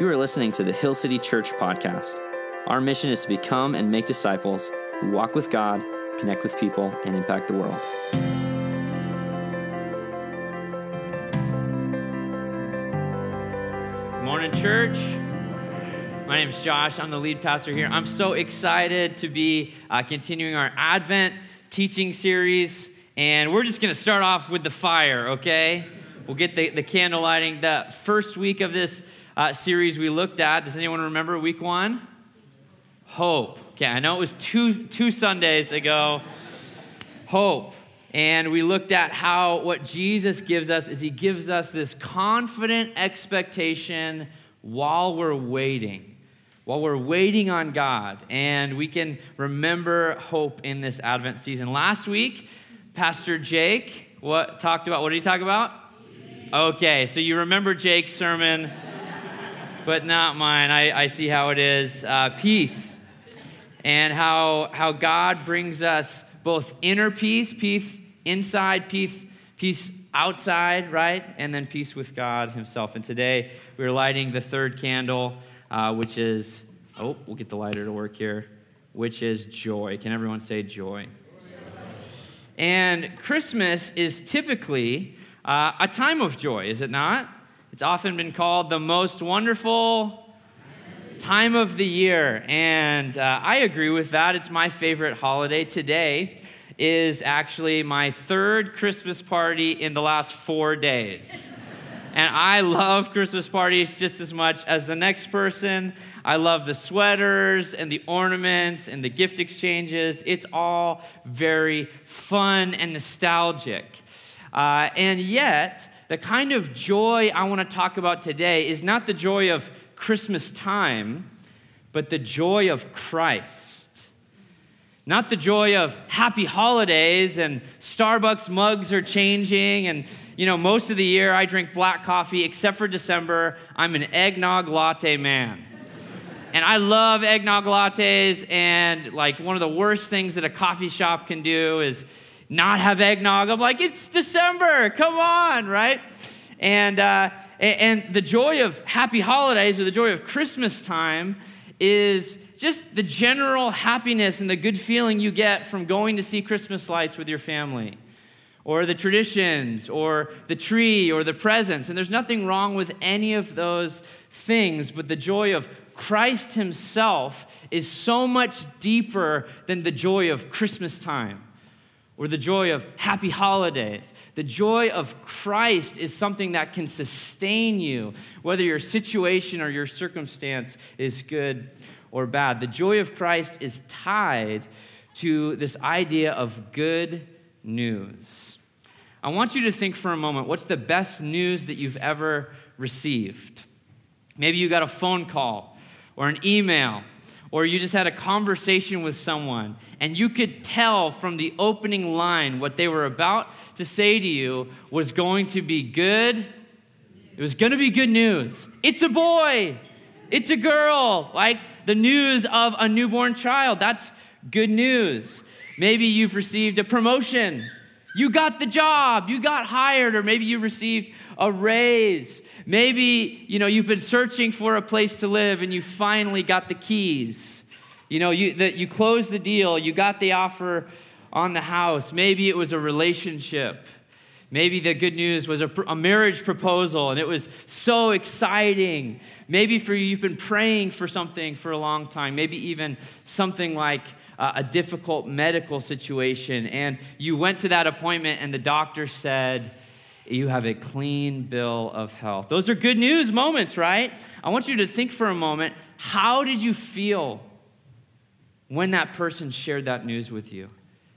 You are listening to the Hill City Church podcast. Our mission is to become and make disciples who walk with God, connect with people, and impact the world. Morning, church. My name is Josh. I'm the lead pastor here. I'm so excited to be uh, continuing our Advent teaching series. And we're just going to start off with the fire, okay? We'll get the, the candle lighting. The first week of this uh, series we looked at, does anyone remember week one? Hope. Okay, I know it was two, two Sundays ago. Hope. And we looked at how what Jesus gives us is he gives us this confident expectation while we're waiting, while we're waiting on God. And we can remember hope in this Advent season. Last week, Pastor Jake what talked about what did he talk about? Okay, so you remember Jake's sermon, but not mine. I, I see how it is. Uh, peace. And how, how God brings us both inner peace, peace inside, peace, peace outside, right? And then peace with God Himself. And today we're lighting the third candle, uh, which is, oh, we'll get the lighter to work here, which is joy. Can everyone say joy? And Christmas is typically uh, a time of joy, is it not? It's often been called the most wonderful time of the year. And uh, I agree with that. It's my favorite holiday. Today is actually my third Christmas party in the last four days. and I love Christmas parties just as much as the next person. I love the sweaters and the ornaments and the gift exchanges. It's all very fun and nostalgic. Uh, and yet, the kind of joy I want to talk about today is not the joy of Christmas time, but the joy of Christ. Not the joy of happy holidays and Starbucks mugs are changing. And, you know, most of the year I drink black coffee, except for December. I'm an eggnog latte man. And I love eggnog lattes. And, like, one of the worst things that a coffee shop can do is not have eggnog. I'm like, it's December, come on, right? And, uh, and the joy of happy holidays or the joy of Christmas time is just the general happiness and the good feeling you get from going to see Christmas lights with your family, or the traditions, or the tree, or the presents. And there's nothing wrong with any of those things, but the joy of Christ Himself is so much deeper than the joy of Christmas time or the joy of happy holidays. The joy of Christ is something that can sustain you, whether your situation or your circumstance is good or bad. The joy of Christ is tied to this idea of good news. I want you to think for a moment what's the best news that you've ever received? Maybe you got a phone call or an email or you just had a conversation with someone and you could tell from the opening line what they were about to say to you was going to be good. It was going to be good news. It's a boy, it's a girl, like the news of a newborn child. That's good news. Maybe you've received a promotion. You got the job, you got hired, or maybe you received a raise. Maybe, you know, you've been searching for a place to live and you finally got the keys. You know, you, that you closed the deal, you got the offer on the house. Maybe it was a relationship. Maybe the good news was a, a, marriage proposal and it was so exciting. Maybe for you, you've been praying for something for a long time. Maybe even something like uh, a difficult medical situation. And you went to that appointment and the doctor said, you have a clean bill of health. Those are good news moments, right? I want you to think for a moment how did you feel when that person shared that news with you?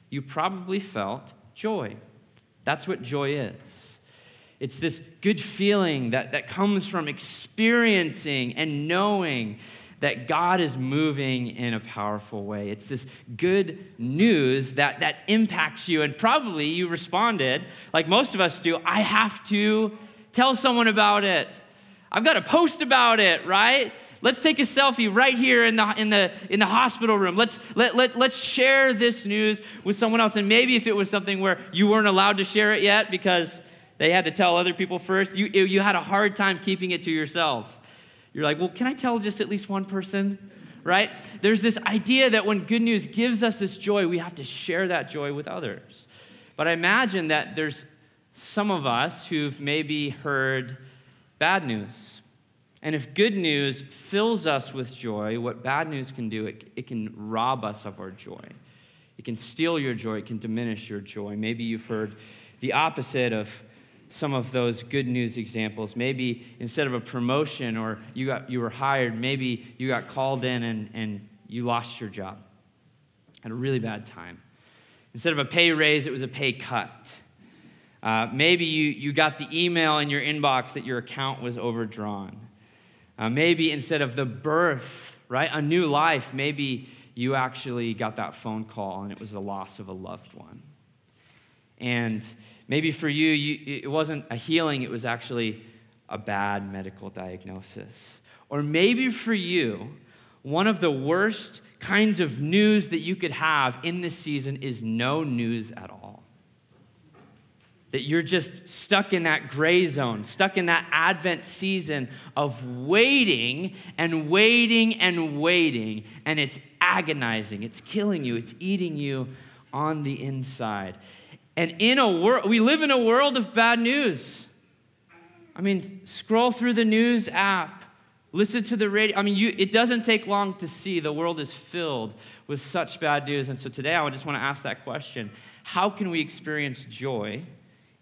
You probably felt joy. That's what joy is. It's this good feeling that, that comes from experiencing and knowing that God is moving in a powerful way. It's this good news that, that impacts you. And probably you responded, like most of us do, I have to tell someone about it. I've got to post about it, right? Let's take a selfie right here in the, in the, in the hospital room. Let's, let, let, let's share this news with someone else. And maybe if it was something where you weren't allowed to share it yet because they had to tell other people first, you, you had a hard time keeping it to yourself You're like, well, can I tell just at least one person? Right? There's this idea that when good news gives us this joy, we have to share that joy with others. But I imagine that there's some of us who've maybe heard bad news. And if good news fills us with joy, what bad news can do, it, it can rob us of our joy. It can steal your joy, it can diminish your joy. Maybe you've heard the opposite of some of those good news examples. Maybe instead of a promotion or you, got, you were hired, maybe you got called in and, and you lost your job at a really bad time. Instead of a pay raise, it was a pay cut. Uh, maybe you, you got the email in your inbox that your account was overdrawn. Uh, maybe instead of the birth, right, a new life, maybe you actually got that phone call and it was the loss of a loved one. And maybe for you, you, it wasn't a healing, it was actually a bad medical diagnosis. Or maybe for you, one of the worst kinds of news that you could have in this season is no news at all. That you're just stuck in that gray zone, stuck in that Advent season of waiting and waiting and waiting, and it's agonizing, it's killing you, it's eating you on the inside. And in a world, we live in a world of bad news. I mean, scroll through the news app, listen to the radio. I mean, you, it doesn't take long to see the world is filled with such bad news. And so today I just want to ask that question How can we experience joy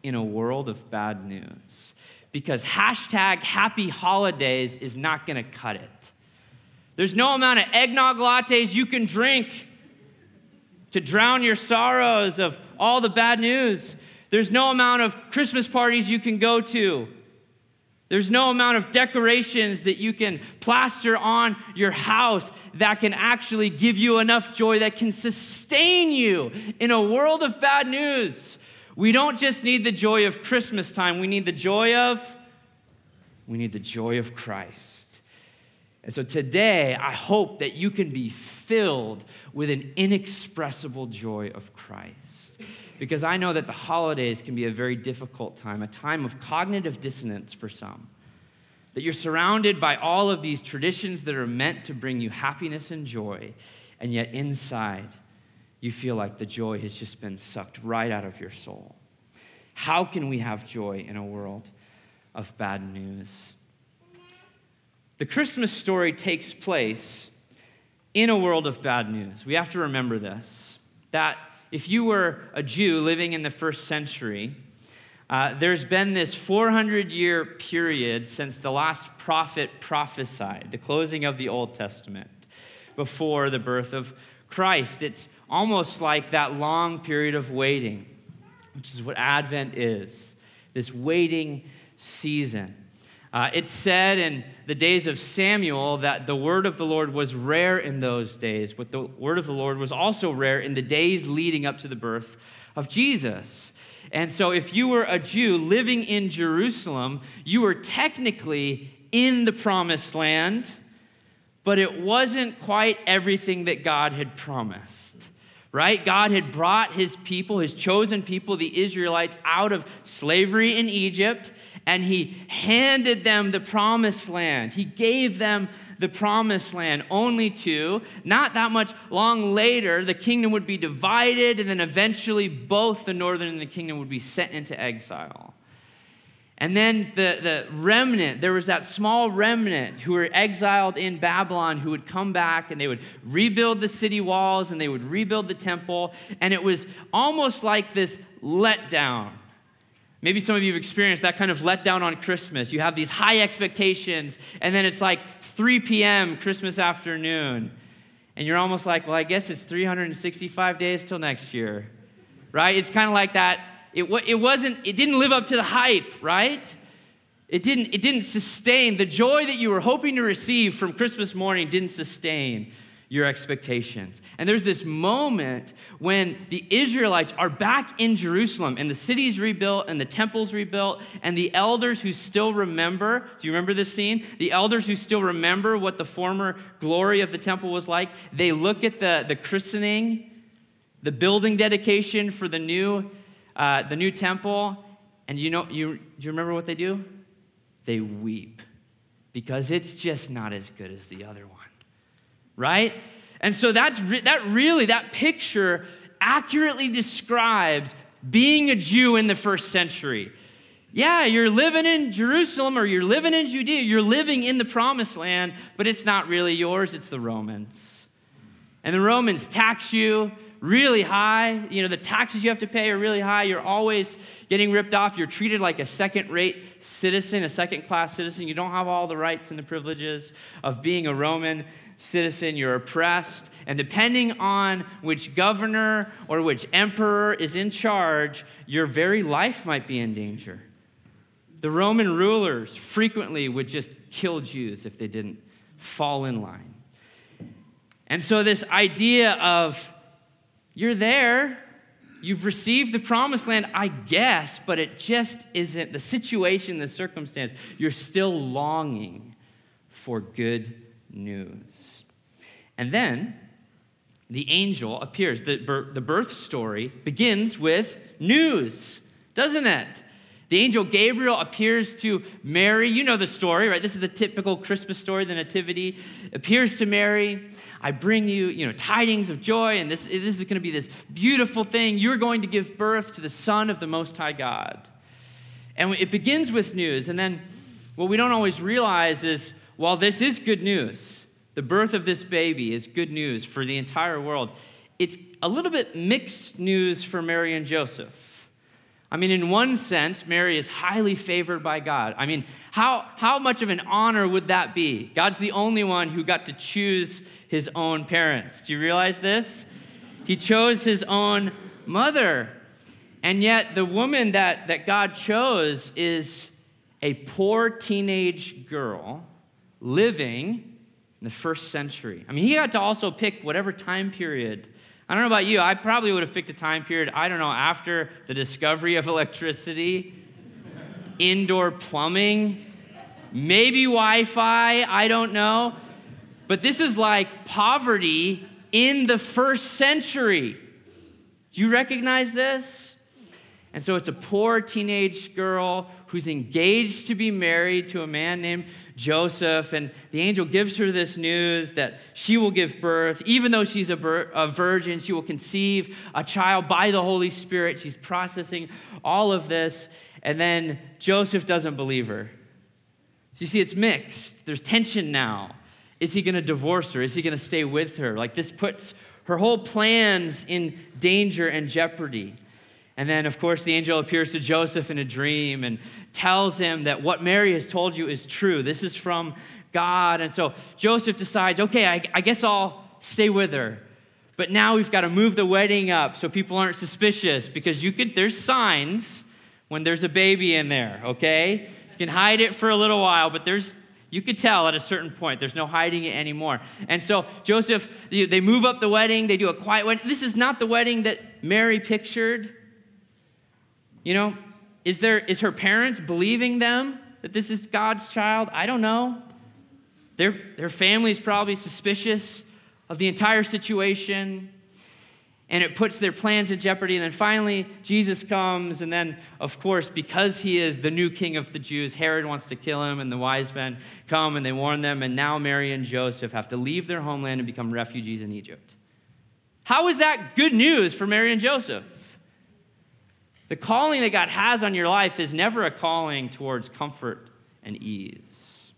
in a world of bad news? Because hashtag happy holidays is not going to cut it. There's no amount of eggnog lattes you can drink to drown your sorrows of all the bad news. There's no amount of Christmas parties you can go to. There's no amount of decorations that you can plaster on your house that can actually give you enough joy that can sustain you in a world of bad news. We don't just need the joy of Christmas time, we need the joy of we need the joy of Christ. And so today, I hope that you can be filled with an inexpressible joy of Christ because I know that the holidays can be a very difficult time, a time of cognitive dissonance for some. That you're surrounded by all of these traditions that are meant to bring you happiness and joy, and yet inside, you feel like the joy has just been sucked right out of your soul. How can we have joy in a world of bad news? The Christmas story takes place in a world of bad news. We have to remember this that if you were a Jew living in the first century, uh, there's been this 400 year period since the last prophet prophesied, the closing of the Old Testament, before the birth of Christ. It's almost like that long period of waiting, which is what Advent is this waiting season. Uh, it's said in the days of Samuel that the word of the Lord was rare in those days, but the word of the Lord was also rare in the days leading up to the birth of Jesus. And so, if you were a Jew living in Jerusalem, you were technically in the promised land, but it wasn't quite everything that God had promised right? God had brought his people, his chosen people, the Israelites, out of slavery in Egypt and he handed them the promised land. He gave them the promised land, only to, not that much long later, the kingdom would be divided, and then eventually both the northern and the kingdom would be sent into exile. And then the, the remnant, there was that small remnant who were exiled in Babylon who would come back and they would rebuild the city walls and they would rebuild the temple. And it was almost like this letdown Maybe some of you have experienced that kind of letdown on Christmas. You have these high expectations, and then it's like 3 p.m. Christmas afternoon, and you're almost like, well, I guess it's 365 days till next year, right? It's kind of like that. It, it wasn't, it didn't live up to the hype, right? It didn't, it didn't sustain. The joy that you were hoping to receive from Christmas morning didn't sustain your expectations. And there's this moment when the Israelites are back in Jerusalem and the city's rebuilt and the temple's rebuilt, and the elders who still remember do you remember this scene? The elders who still remember what the former glory of the temple was like, they look at the, the christening, the building dedication for the new, uh, the new temple, and you know, you, do you remember what they do? They weep. because it's just not as good as the other one. Right? And so that's re- that really that picture accurately describes being a Jew in the first century. Yeah, you're living in Jerusalem or you're living in Judea, you're living in the promised land, but it's not really yours, it's the Romans. And the Romans tax you, really high. You know, the taxes you have to pay are really high. You're always getting ripped off. You're treated like a second rate citizen, a second class citizen. You don't have all the rights and the privileges of being a Roman citizen. You're oppressed. And depending on which governor or which emperor is in charge, your very life might be in danger. The Roman rulers frequently would just kill Jews if they didn't fall in line. And so, this idea of you're there. You've received the promised land, I guess, but it just isn't the situation, the circumstance. You're still longing for good news. And then the angel appears. The, the birth story begins with news, doesn't it? The angel Gabriel appears to Mary. You know the story, right? This is the typical Christmas story, the Nativity. Appears to Mary. I bring you, you know, tidings of joy, and this, this is going to be this beautiful thing. You're going to give birth to the Son of the Most High God. And it begins with news. And then what we don't always realize is while this is good news, the birth of this baby is good news for the entire world, it's a little bit mixed news for Mary and Joseph. I mean, in one sense, Mary is highly favored by God. I mean, how, how much of an honor would that be? God's the only one who got to choose his own parents. Do you realize this? He chose his own mother. And yet, the woman that, that God chose is a poor teenage girl living in the first century. I mean, he had to also pick whatever time period I don't know about you, I probably would have picked a time period, I don't know, after the discovery of electricity, indoor plumbing, maybe Wi Fi, I don't know. But this is like poverty in the first century. Do you recognize this? And so it's a poor teenage girl who's engaged to be married to a man named Joseph, and the angel gives her this news that she will give birth. Even though she's a, virgin, she will conceive a child by the Holy Spirit. She's processing all of this, and then Joseph doesn't believe her. So you see, it's mixed. There's tension now. Is he going to divorce her? Is he going to stay with her? Like, this puts her whole plans in danger and jeopardy. And then, of course, the angel appears to Joseph in a dream and tells him that what Mary has told you is true. This is from God. And so Joseph decides, okay, I, I guess I'll stay with her. But now we've got to move the wedding up so people aren't suspicious because you can, there's signs when there's a baby in there, okay? You can hide it for a little while, but there's, you could tell at a certain point. There's no hiding it anymore. And so Joseph, they move up the wedding. They do a quiet wedding. This is not the wedding that Mary pictured. You know, is, there, is her parents believing them that this is God's child? I don't know. Their, their family is probably suspicious of the entire situation, and it puts their plans in jeopardy. And then finally, Jesus comes, and then, of course, because he is the new king of the Jews, Herod wants to kill him, and the wise men come and they warn them, and now Mary and Joseph have to leave their homeland and become refugees in Egypt. How is that good news for Mary and Joseph? The calling that God has on your life is never a calling towards comfort and ease.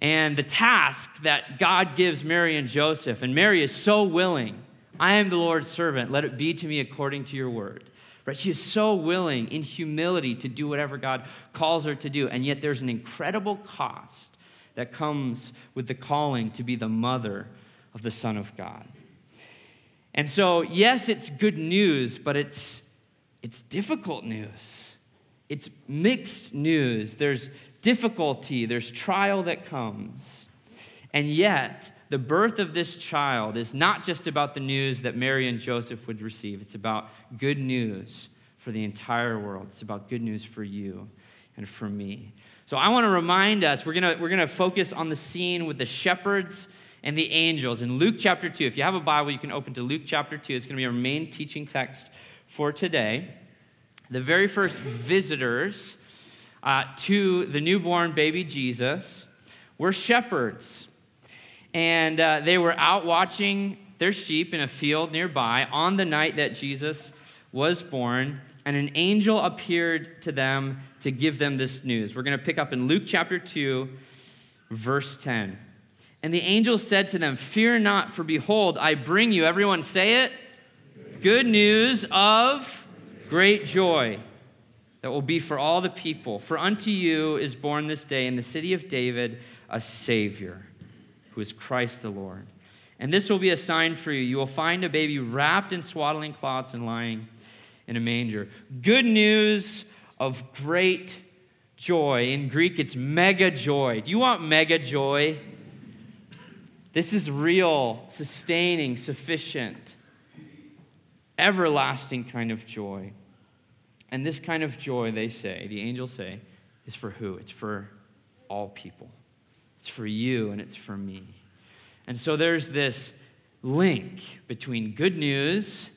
And the task that God gives Mary and Joseph, and Mary is so willing I am the Lord's servant, let it be to me according to your word. Right? She is so willing in humility to do whatever God calls her to do. And yet there's an incredible cost that comes with the calling to be the mother of the Son of God. And so, yes, it's good news, but it's it's difficult news. It's mixed news. There's difficulty, there's trial that comes. And yet, the birth of this child is not just about the news that Mary and Joseph would receive, it's about good news for the entire world. It's about good news for you and for me. So I want to remind us, we're going we're to focus on the scene with the shepherds and the angels in Luke chapter 2. If you have a Bible, you can open to Luke chapter 2. It's going to be our main teaching text for today. The very first visitors uh, to the newborn baby Jesus were shepherds. And uh, they were out watching their sheep in a field nearby on the night that Jesus was born. And an angel appeared to them to give them this news. We're going to pick up in Luke chapter 2, verse 10. And the angel said to them, Fear not, for behold, I bring you, everyone say it, good news of great joy that will be for all the people. For unto you is born this day in the city of David a Savior, who is Christ the Lord. And this will be a sign for you. You will find a baby wrapped in swaddling cloths and lying in a manger. Good news of great joy. In Greek, it's mega joy. Do you want mega joy? This is real, sustaining, sufficient, everlasting kind of joy. And this kind of joy, they say, the angels say, is for who? It's for all people. It's for you and it's for me. And so there's this link between good news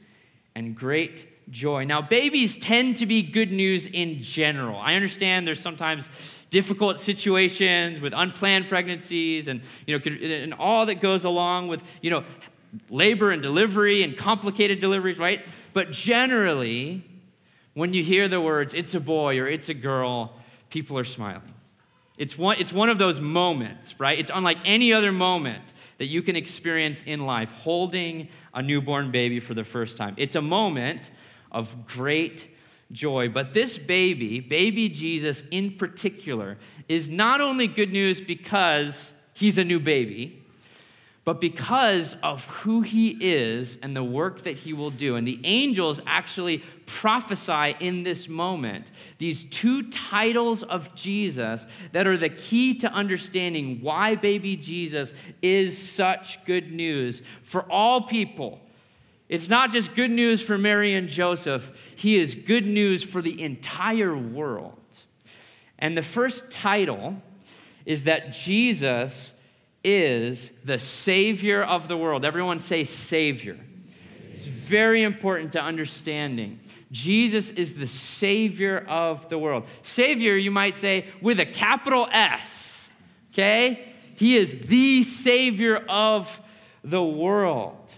and great joy. Now, babies tend to be good news in general. I understand there's sometimes difficult situations with unplanned pregnancies and, you know, and all that goes along with, you know, labor and delivery and complicated deliveries, right? But generally, when you hear the words, it's a boy or it's a girl, people are smiling. It's one, it's one of those moments, right? It's unlike any other moment that you can experience in life, holding a newborn baby for the first time. It's a moment of great joy. But this baby, baby Jesus in particular, is not only good news because he's a new baby, but because of who he is and the work that he will do. And the angels actually prophesy in this moment these two titles of Jesus that are the key to understanding why baby Jesus is such good news for all people it's not just good news for Mary and Joseph, he is good news for the entire world. And the first title is that Jesus is the Savior of the world. Everyone say Savior. It's very important to understanding. Jesus is the Savior of the world. Savior, you might say, with a capital S, okay? He is the Savior of the world.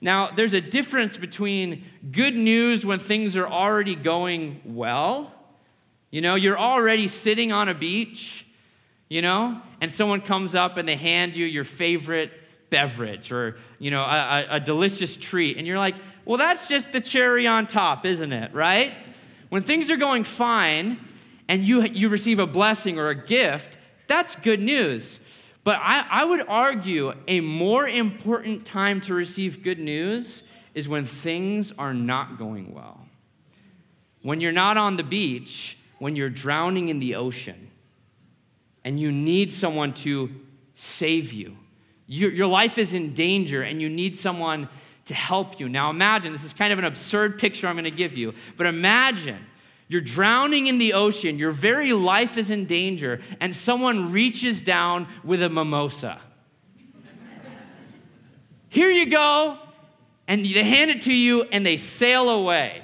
Now, there's a difference between good news when things are already going well. You know, you're already sitting on a beach, you know, and someone comes up and they hand you your favorite beverage or, you know, a, a, delicious treat. And you're like, well, that's just the cherry on top, isn't it? Right? When things are going fine and you, you receive a blessing or a gift, that's good news. But I, I would argue a more important time to receive good news is when things are not going well. When you're not on the beach, when you're drowning in the ocean, and you need someone to save you. Your, your life is in danger, and you need someone to help you. Now, imagine this is kind of an absurd picture I'm going to give you, but imagine you're drowning in the ocean, your very life is in danger, and someone reaches down with a mimosa. Here you go, and they hand it to you and they sail away.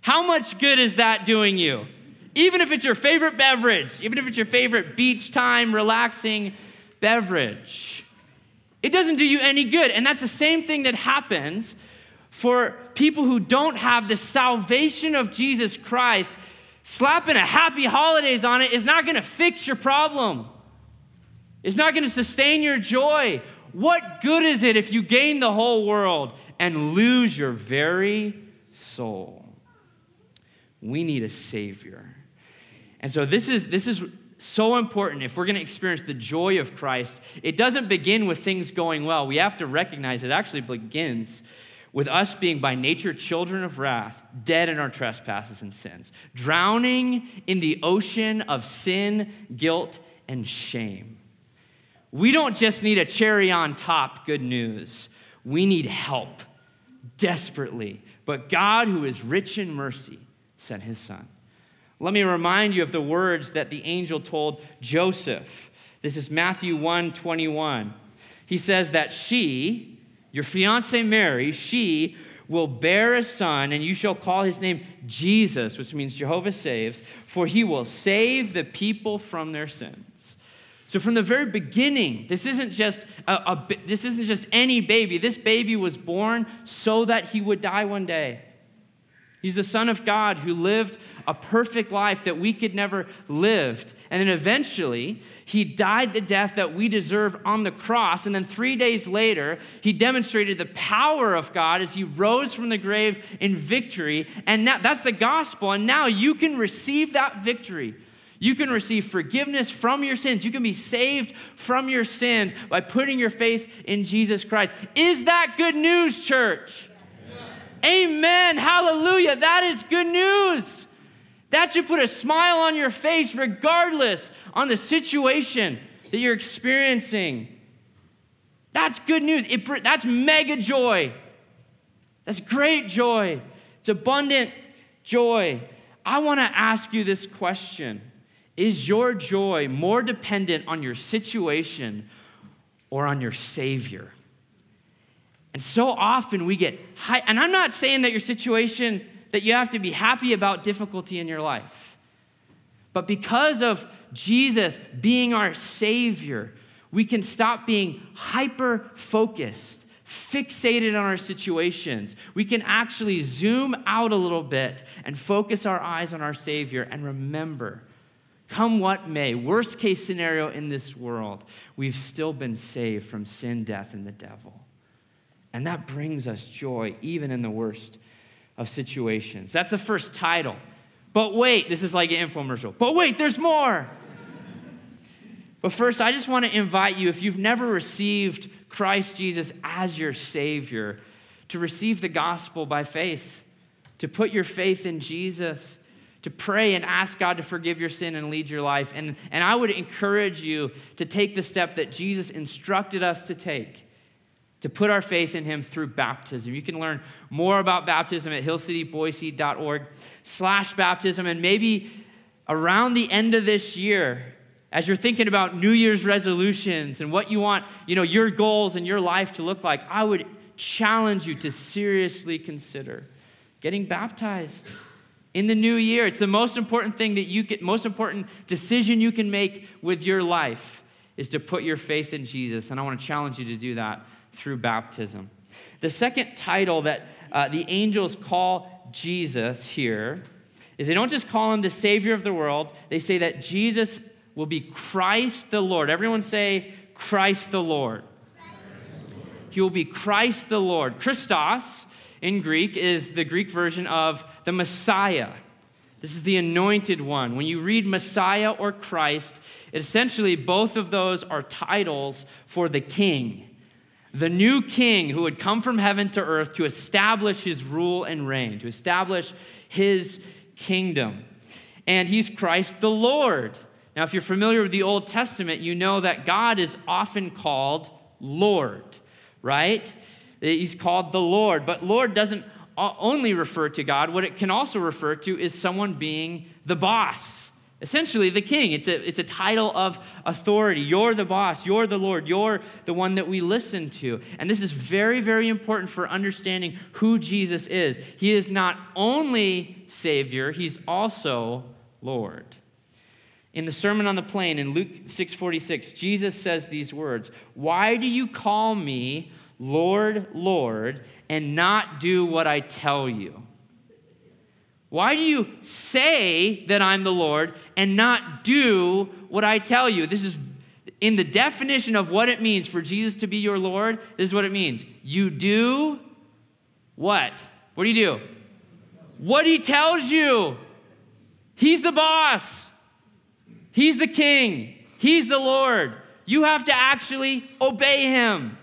How much good is that doing you? Even if it's your favorite beverage, even if it's your favorite beach time, relaxing beverage, it doesn't do you any good. And that's the same thing that happens for people who don't have the salvation of Jesus Christ, slapping a happy holidays on it is not going to fix your problem. It's not going to sustain your joy. What good is it if you gain the whole world and lose your very soul? We need a Savior. And so this is, this is so important if we're going to experience the joy of Christ. It doesn't begin with things going well. We have to recognize it actually begins with us being by nature children of wrath, dead in our trespasses and sins, drowning in the ocean of sin, guilt, and shame. We don't just need a cherry on top good news, we need help desperately. But God, who is rich in mercy, sent his son. Let me remind you of the words that the angel told Joseph. This is Matthew 1 21. He says that she, your fiancee Mary, she will bear a son, and you shall call his name Jesus, which means Jehovah saves, for he will save the people from their sins. So from the very beginning, this isn't just a, a, this isn't just any baby. This baby was born so that he would die one day. He's the Son of God who lived a perfect life that we could never live. And then eventually, he died the death that we deserve on the cross. And then three days later, he demonstrated the power of God as he rose from the grave in victory. And now, that's the gospel. And now you can receive that victory. You can receive forgiveness from your sins. You can be saved from your sins by putting your faith in Jesus Christ. Is that good news, church? Amen. Hallelujah. That is good news. That should put a smile on your face, regardless on the situation that you're experiencing. That's good news. It, that's mega joy. That's great joy. It's abundant joy. I want to ask you this question Is your joy more dependent on your situation or on your Savior? And so often we get high, and I'm not saying that your situation, that you have to be happy about difficulty in your life. But because of Jesus being our Savior, we can stop being hyper focused, fixated on our situations. We can actually zoom out a little bit and focus our eyes on our Savior and remember come what may, worst case scenario in this world, we've still been saved from sin, death, and the devil. And that brings us joy, even in the worst of situations. That's the first title. But wait, this is like an infomercial. But wait, there's more. but first, I just want to invite you, if you've never received Christ Jesus as your Savior, to receive the gospel by faith, to put your faith in Jesus, to pray and ask God to forgive your sin and lead your life. And, and I would encourage you to take the step that Jesus instructed us to take to put our faith in him through baptism. You can learn more about baptism at hillcityboise.org slash baptism. And maybe around the end of this year, as you're thinking about New Year's resolutions and what you want, you know, your goals and your life to look like, I would challenge you to seriously consider getting baptized in the new year. It's the most important thing that you get, most important decision you can make with your life is to put your faith in Jesus. And I want to challenge you to do that through baptism. The second title that uh, the angels call Jesus here is they don't just call him the Savior of the world, they say that Jesus will be Christ the Lord. Everyone say, Christ the Lord. He will be Christ the Lord. Christos in Greek is the Greek version of the Messiah. This is the anointed one. When you read Messiah or Christ, essentially both of those are titles for the king the new king who would come from heaven to earth to establish his rule and reign, to establish his kingdom. And he's Christ the Lord. Now, if you're familiar with the Old Testament, you know that God is often called Lord, right? He's called the Lord. But Lord doesn't only refer to God, what it can also refer to is someone being the boss Essentially, the king. It's a, it's a title of authority. You're the boss. You're the Lord. You're the one that we listen to. And this is very, very important for understanding who Jesus is. He is not only Savior, He's also Lord. In the Sermon on the Plain in Luke 6:46, Jesus says these words, "Why do you call me Lord, Lord, and not do what I tell you?" Why do you say that I'm the Lord and not do what I tell you? This is in the definition of what it means for Jesus to be your Lord. This is what it means. You do what? What do you do? What he tells you. He's the boss, he's the king, he's the Lord. You have to actually obey him,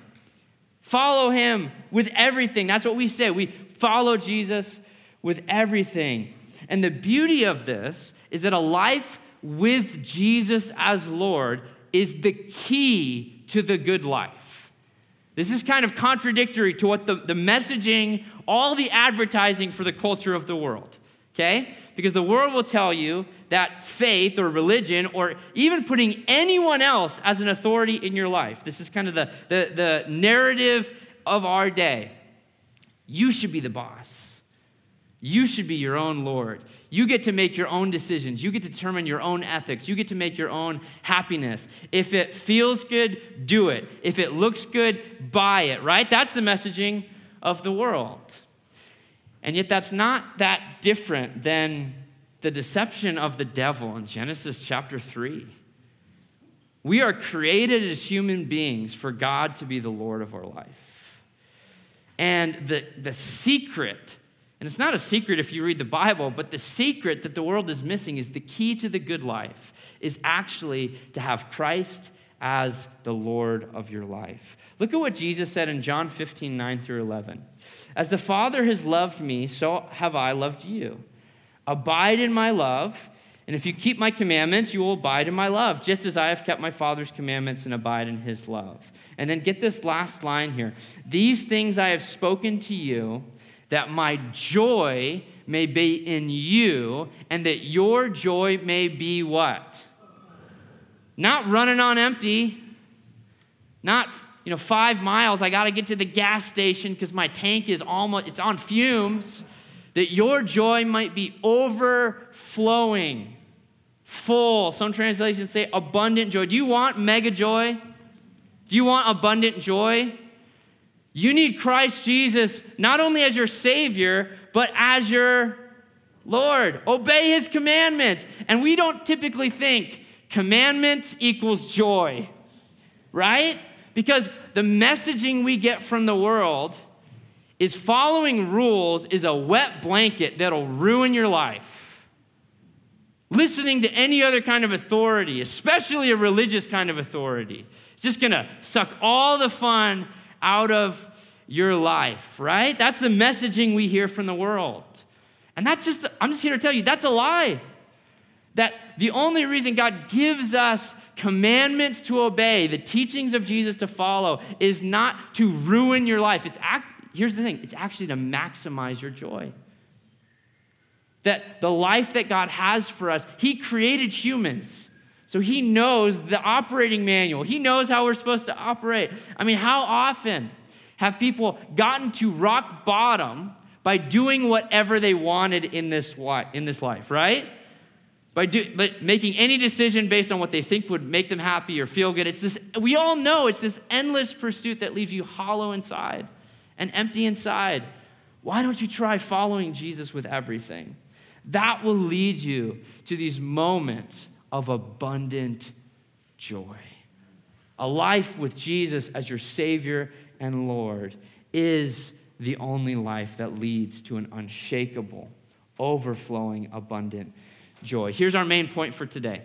follow him with everything. That's what we say. We follow Jesus with everything. And the beauty of this is that a life with Jesus as Lord is the key to the good life. This is kind of contradictory to what the, the messaging, all the advertising for the culture of the world, okay? Because the world will tell you that faith or religion or even putting anyone else as an authority in your life, this is kind of the, the, the narrative of our day You should be the boss. You should be your own Lord. You get to make your own decisions. You get to determine your own ethics. You get to make your own happiness. If it feels good, do it. If it looks good, buy it, right? That's the messaging of the world. And yet, that's not that different than the deception of the devil in Genesis chapter 3. We are created as human beings for God to be the Lord of our life. And the, the secret and it's not a secret if you read the Bible, but the secret that the world is missing is the key to the good life is actually to have Christ as the Lord of your life. Look at what Jesus said in John 15, 9 through 11. As the Father has loved me, so have I loved you. Abide in my love, and if you keep my commandments, you will abide in my love, just as I have kept my Father's commandments and abide in his love. And then get this last line here These things I have spoken to you that my joy may be in you, and that your joy may be what? Not running on empty, not you know, five miles, I gotta get to the gas station because my tank is almost, it's on fumes. That your joy might be overflowing, full. Some translations say abundant joy. Do you want mega joy? Do you want abundant joy? You need Christ Jesus not only as your Savior, but as your Lord. Obey His commandments. And we don't typically think commandments equals joy, right? Because the messaging we get from the world is following rules is a wet blanket that'll ruin your life. Listening to any other kind of authority, especially a religious kind of authority, it's just gonna suck all the fun out of your life, right? That's the messaging we hear from the world. And that's just, I'm just here to tell you, that's a lie. That the only reason God gives us commandments to obey, the teachings of Jesus to follow, is not to ruin your life. It's act, here's the thing it's actually to maximize your joy. That the life that God has for us, He created humans. So He knows the operating manual, He knows how we're supposed to operate. I mean, how often have people gotten to rock bottom by doing whatever they wanted in this, in this life, right? By, do, but making any decision based on what they think would make them happy or feel good. It's this, we all know it's this endless pursuit that leaves you hollow inside and empty inside. Why don't you try following Jesus with everything? That will lead you to these moments of abundant joy. A life with Jesus as your Savior and Lord is the only life that leads to an unshakable, overflowing, abundant joy. Here's our main point for today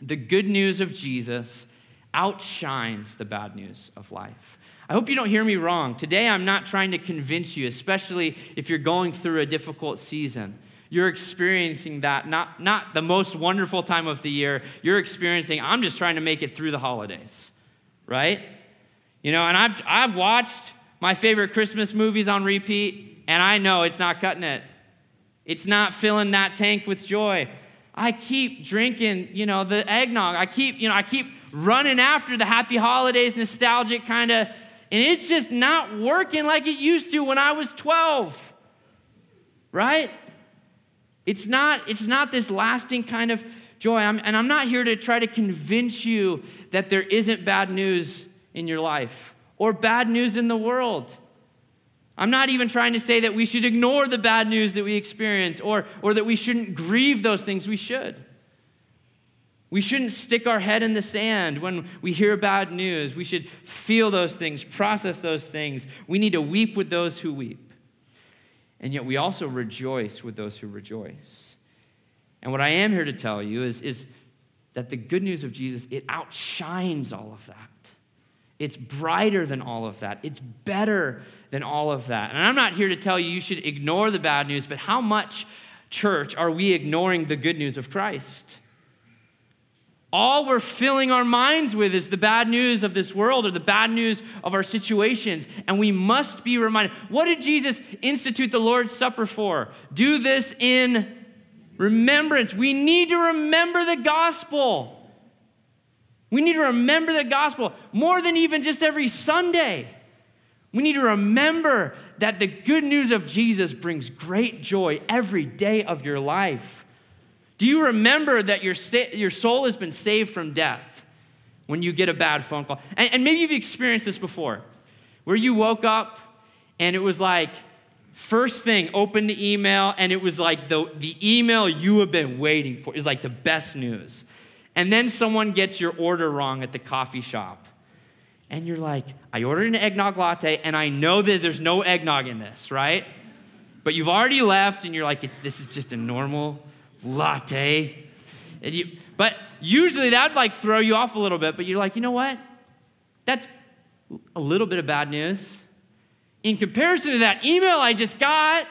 the good news of Jesus outshines the bad news of life. I hope you don't hear me wrong. Today, I'm not trying to convince you, especially if you're going through a difficult season. You're experiencing that, not, not the most wonderful time of the year. You're experiencing, I'm just trying to make it through the holidays, right? You know, and I've, I've watched my favorite Christmas movies on repeat, and I know it's not cutting it. It's not filling that tank with joy. I keep drinking, you know, the eggnog. I keep, you know, I keep running after the happy holidays, nostalgic kind of, and it's just not working like it used to when I was 12. Right? It's not, it's not this lasting kind of joy. I'm, and I'm not here to try to convince you that there isn't bad news in your life or bad news in the world. I'm not even trying to say that we should ignore the bad news that we experience or, or that we shouldn't grieve those things. We should. We shouldn't stick our head in the sand when we hear bad news. We should feel those things, process those things. We need to weep with those who weep. And yet we also rejoice with those who rejoice. And what I am here to tell you is, is that the good news of Jesus, it outshines all of that. It's brighter than all of that. It's better than all of that. And I'm not here to tell you you should ignore the bad news, but how much, church, are we ignoring the good news of Christ? All we're filling our minds with is the bad news of this world or the bad news of our situations. And we must be reminded what did Jesus institute the Lord's Supper for? Do this in remembrance. We need to remember the gospel. We need to remember the gospel more than even just every Sunday. We need to remember that the good news of Jesus brings great joy every day of your life. Do you remember that your, your soul has been saved from death when you get a bad phone call? And, and maybe you've experienced this before, where you woke up and it was like, first thing, open the email, and it was like the, the email you have been waiting for is like the best news. And then someone gets your order wrong at the coffee shop. And you're like, I ordered an eggnog latte, and I know that there's no eggnog in this, right? But you've already left, and you're like, it's, this is just a normal latte. You, but usually that'd like throw you off a little bit, but you're like, you know what? That's a little bit of bad news. In comparison to that email I just got,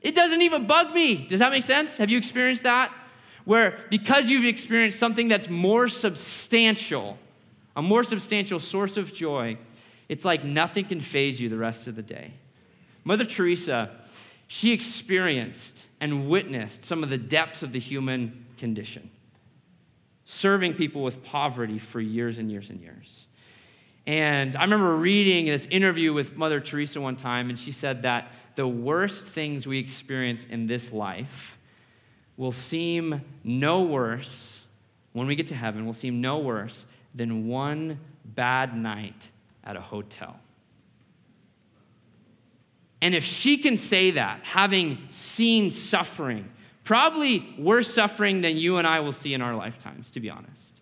it doesn't even bug me. Does that make sense? Have you experienced that? Where because you've experienced something that's more substantial, a more substantial source of joy, it's like nothing can faze you the rest of the day. Mother Teresa, she experienced and witnessed some of the depths of the human condition, serving people with poverty for years and years and years. And I remember reading this interview with Mother Teresa one time, and she said that the worst things we experience in this life will seem no worse when we get to heaven, will seem no worse than one bad night at a hotel. And if she can say that, having seen suffering, probably worse suffering than you and I will see in our lifetimes, to be honest.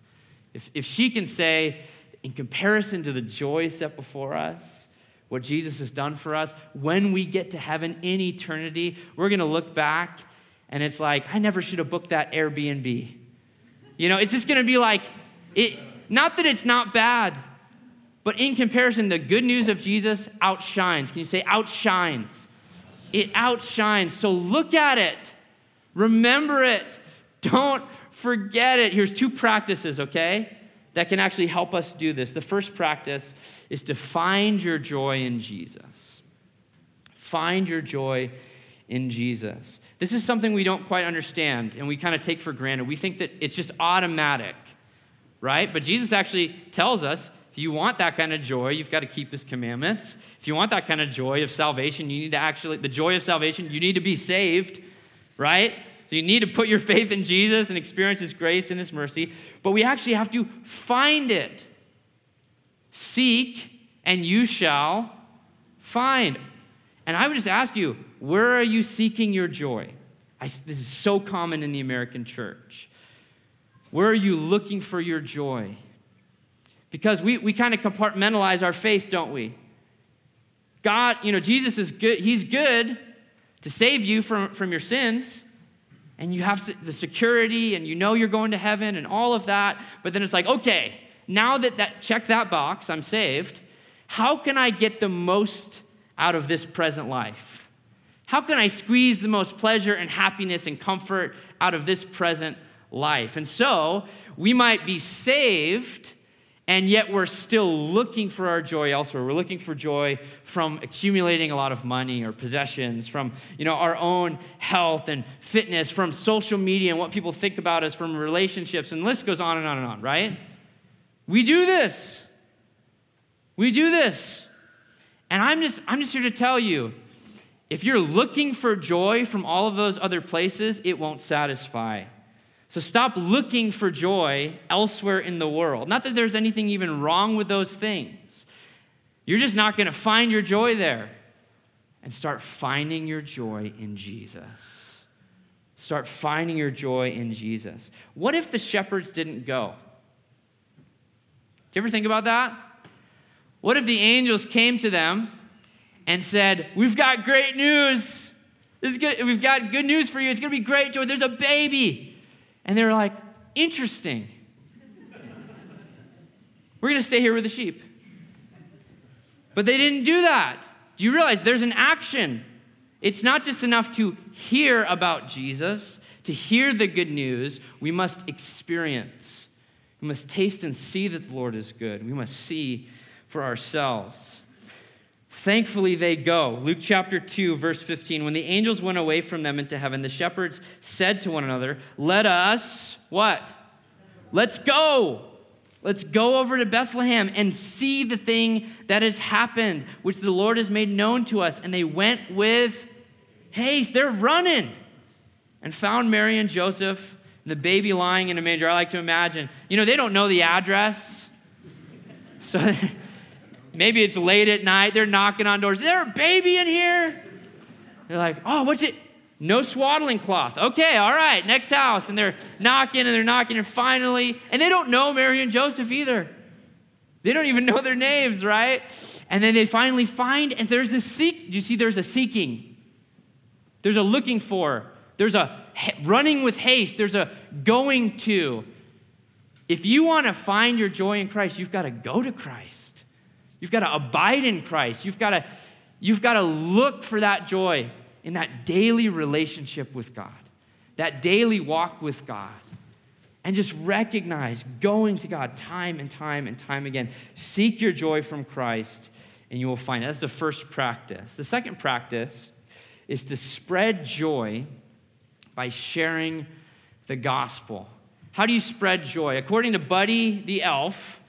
If, if she can say, in comparison to the joy set before us, what Jesus has done for us, when we get to heaven in eternity, we're gonna look back and it's like, I never should have booked that Airbnb. You know, it's just gonna be like, it, not that it's not bad, but in comparison, the good news of Jesus outshines. Can you say outshines? It outshines. So look at it, remember it, don't forget it. Here's two practices, okay? that can actually help us do this. The first practice is to find your joy in Jesus. Find your joy in Jesus. This is something we don't quite understand and we kind of take for granted. We think that it's just automatic, right? But Jesus actually tells us if you want that kind of joy, you've got to keep his commandments. If you want that kind of joy of salvation, you need to actually, the joy of salvation, you need to be saved, right? So you need to put your faith in Jesus and experience His grace and His mercy, but we actually have to find it. Seek, and you shall find. And I would just ask you, where are you seeking your joy? I, this is so common in the American church. Where are you looking for your joy? Because we, we kind of compartmentalize our faith, don't we? God, you know, Jesus is good. He's good to save you from, from your sins and you have the security and you know you're going to heaven and all of that but then it's like okay now that that check that box i'm saved how can i get the most out of this present life how can i squeeze the most pleasure and happiness and comfort out of this present life and so we might be saved and yet we're still looking for our joy elsewhere. We're looking for joy from accumulating a lot of money or possessions from you know our own health and fitness from social media and what people think about us from relationships and the list goes on and on and on right? We do this. We do this. And i'm just i'm just here to tell you if you're looking for joy from all of those other places it won't satisfy so stop looking for joy elsewhere in the world. Not that there's anything even wrong with those things. You're just not going to find your joy there. And start finding your joy in Jesus. Start finding your joy in Jesus. What if the shepherds didn't go? Do you ever think about that? What if the angels came to them and said, We've got great news. We've got good news for you. It's going to be great joy. There's a baby. And they were like, interesting. We're going to stay here with the sheep. But they didn't do that. Do you realize there's an action? It's not just enough to hear about Jesus, to hear the good news. We must experience. We must taste and see that the Lord is good. We must see for ourselves. Thankfully, they go. Luke chapter 2, verse 15. When the angels went away from them into heaven, the shepherds said to one another, Let us, what? Let's go. Let's go over to Bethlehem and see the thing that has happened, which the Lord has made known to us. And they went with haste. They're running and found Mary and Joseph, and the baby lying in a manger. I like to imagine, you know, they don't know the address. So maybe it's late at night. They're knocking on doors. Is there a baby in here? They're like, oh, what's it? No swaddling cloth. Okay, all right, next house. And they're knocking and they're knocking, and finally, and they don't know Mary and Joseph either. They don't even know their names, right? And then they finally find, and there's this seek. You see, there's a seeking, there's a looking for, there's a running with haste, there's a going to. If you want to find your joy in Christ, you've got to go to Christ. You've got to abide in Christ. You've got to, you've got to look for that joy in that daily relationship with God, that daily walk with God. And just recognize going to God time and time and time again. Seek your joy from Christ, and you will find it. That's the first practice. The second practice is to spread joy by sharing the gospel. How do you spread joy? According to Buddy the Elf,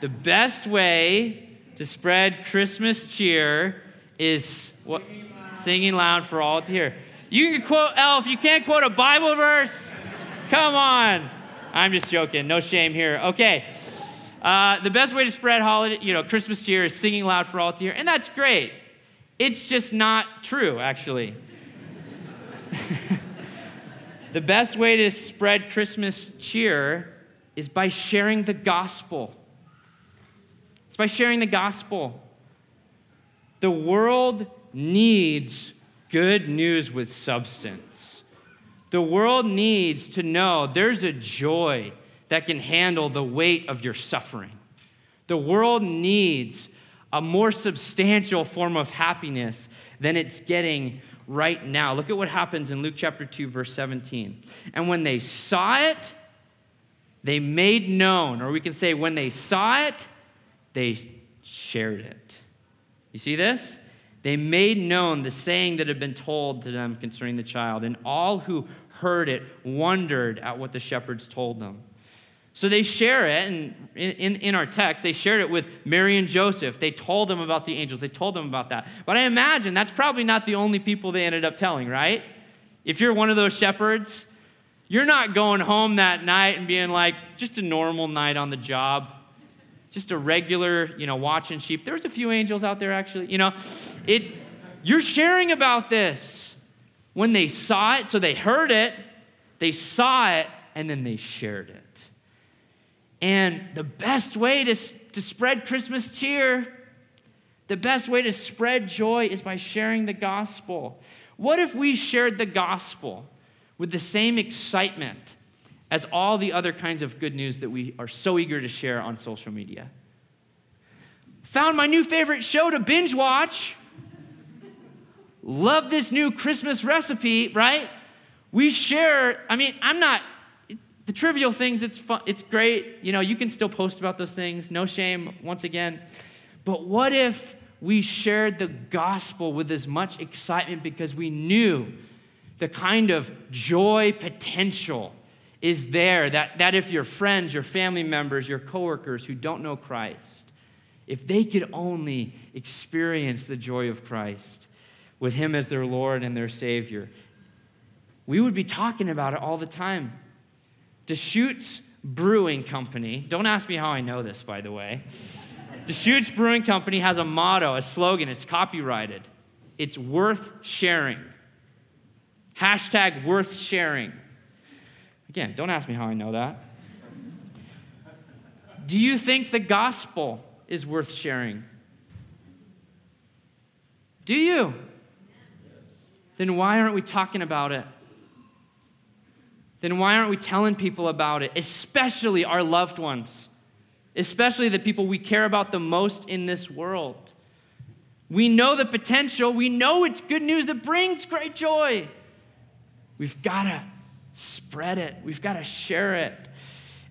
the best way to spread Christmas cheer is what? singing loud for all to hear. You can quote Elf, you can't quote a Bible verse. Come on. I'm just joking. No shame here. Okay. Uh, the best way to spread holiday, you know, Christmas cheer is singing loud for all to hear, and that's great. It's just not true, actually. the best way to spread Christmas cheer is by sharing the gospel. By sharing the gospel. The world needs good news with substance. The world needs to know there's a joy that can handle the weight of your suffering. The world needs a more substantial form of happiness than it's getting right now. Look at what happens in Luke chapter 2, verse 17. And when they saw it, they made known, or we can say, when they saw it, they shared it. You see this? They made known the saying that had been told to them concerning the child, and all who heard it wondered at what the shepherds told them. So they share it, and in, in, our text, they shared it with Mary and Joseph. They told them about the angels, they told them about that. But I imagine that's probably not the only people they ended up telling, right? If you're one of those shepherds, you're not going home that night and being like, just a normal night on the job just a regular, you know, watching sheep. There's a few angels out there actually, you know. It you're sharing about this. When they saw it, so they heard it, they saw it, and then they shared it. And the best way to, to spread Christmas cheer, the best way to spread joy is by sharing the gospel. What if we shared the gospel with the same excitement as all the other kinds of good news that we are so eager to share on social media. Found my new favorite show to binge watch. Love this new Christmas recipe, right? We share, I mean, I'm not, the trivial things, it's fun, it's great. You know, you can still post about those things, no shame, once again. But what if we shared the gospel with as much excitement because we knew the kind of joy potential is there that, that if your friends, your family members, your coworkers who don't know Christ, if they could only experience the joy of Christ with Him as their Lord and their Savior, we would be talking about it all the time. Deschutes Brewing Company, don't ask me how I know this, by the way. Deschutes Brewing Company has a motto, a slogan, it's copyrighted. It's worth sharing. Hashtag worth sharing. Again, don't ask me how I know that. Do you think the gospel is worth sharing? Do you? Then why aren't we talking about it? Then why aren't we telling people about it, especially our loved ones, especially the people we care about the most in this world? We know the potential, we know it's good news that brings great joy. We've got to spread it, we've got to share it.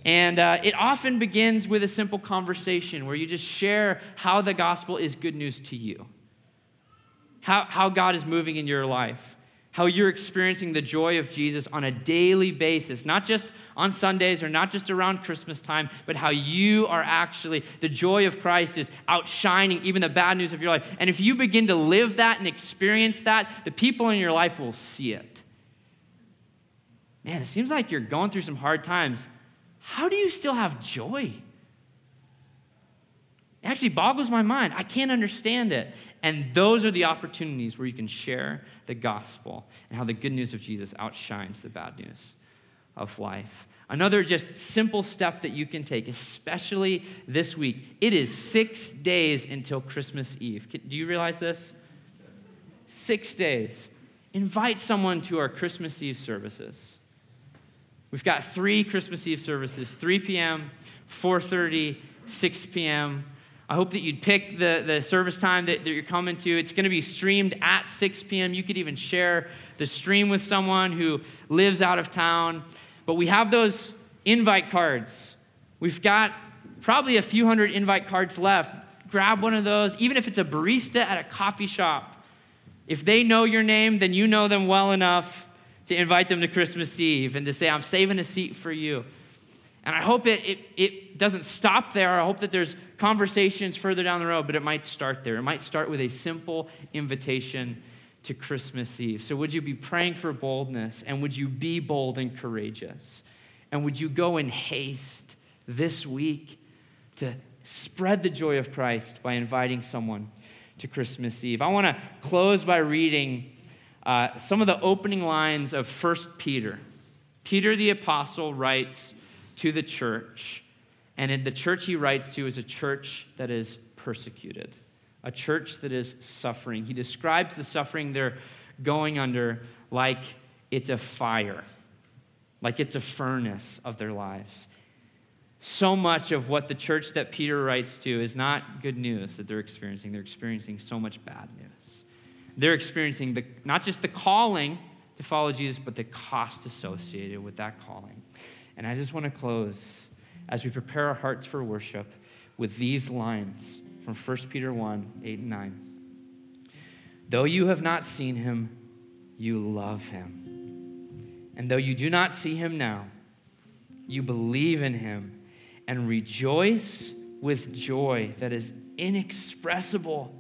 And uh, it often begins with a simple conversation where you just share how the gospel is good news to you, how, how God is moving in your life. how you're experiencing the joy of Jesus on a daily basis, not just on Sundays or not just around Christmas time, but how you are actually, the joy of Christ is outshining even the bad news of your life. And if you begin to live that and experience that, the people in your life will see it. Man, it seems like you're going through some hard times. How do you still have joy? It actually boggles my mind. I can't understand it. And those are the opportunities where you can share the gospel and how the good news of Jesus outshines the bad news of life. Another just simple step that you can take, especially this week, it is six days until Christmas Eve. Do you realize this? Six days. Invite someone to our Christmas Eve services. We've got three Christmas Eve services 3 p.m., 4:30, 6 p.m. I hope that you'd pick the, the service time that, that you're coming to. It's going to be streamed at 6 p.m. You could even share the stream with someone who lives out of town. But we have those invite cards. We've got probably a few hundred invite cards left. Grab one of those, even if it's a barista at a coffee shop. If they know your name, then you know them well enough to invite them to Christmas Eve and to say, I'm saving a seat for you. And I hope it, it, it doesn't stop there. I hope that there's conversations further down the road, but it might start there. It might start with a simple invitation to Christmas Eve. So, would you be praying for boldness? And would you be bold and courageous? And would you go in haste this week to spread the joy of Christ by inviting someone to Christmas Eve? I want to close by reading uh, some of the opening lines of 1 Peter. Peter the Apostle writes, to the church. And the church he writes to is a church that is persecuted, a church that is suffering. He describes the suffering they're going under like it's a fire, like it's a furnace of their lives. So much of what the church that Peter writes to is not good news that they're experiencing. They're experiencing so much bad news. They're experiencing the, not just the calling to follow Jesus, but the cost associated with that calling. And I just want to close as we prepare our hearts for worship with these lines from 1 Peter 1 8 and 9. Though you have not seen him, you love him. And though you do not see him now, you believe in him and rejoice with joy that is inexpressible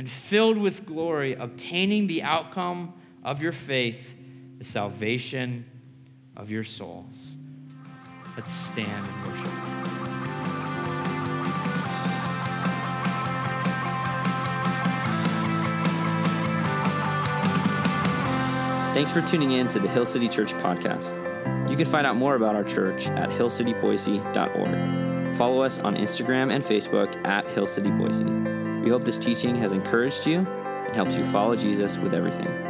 and filled with glory, obtaining the outcome of your faith, the salvation of your souls. Let's stand and worship. Thanks for tuning in to the Hill City Church podcast. You can find out more about our church at hillcityboise.org. Follow us on Instagram and Facebook at Hill City Boise. We hope this teaching has encouraged you and helps you follow Jesus with everything.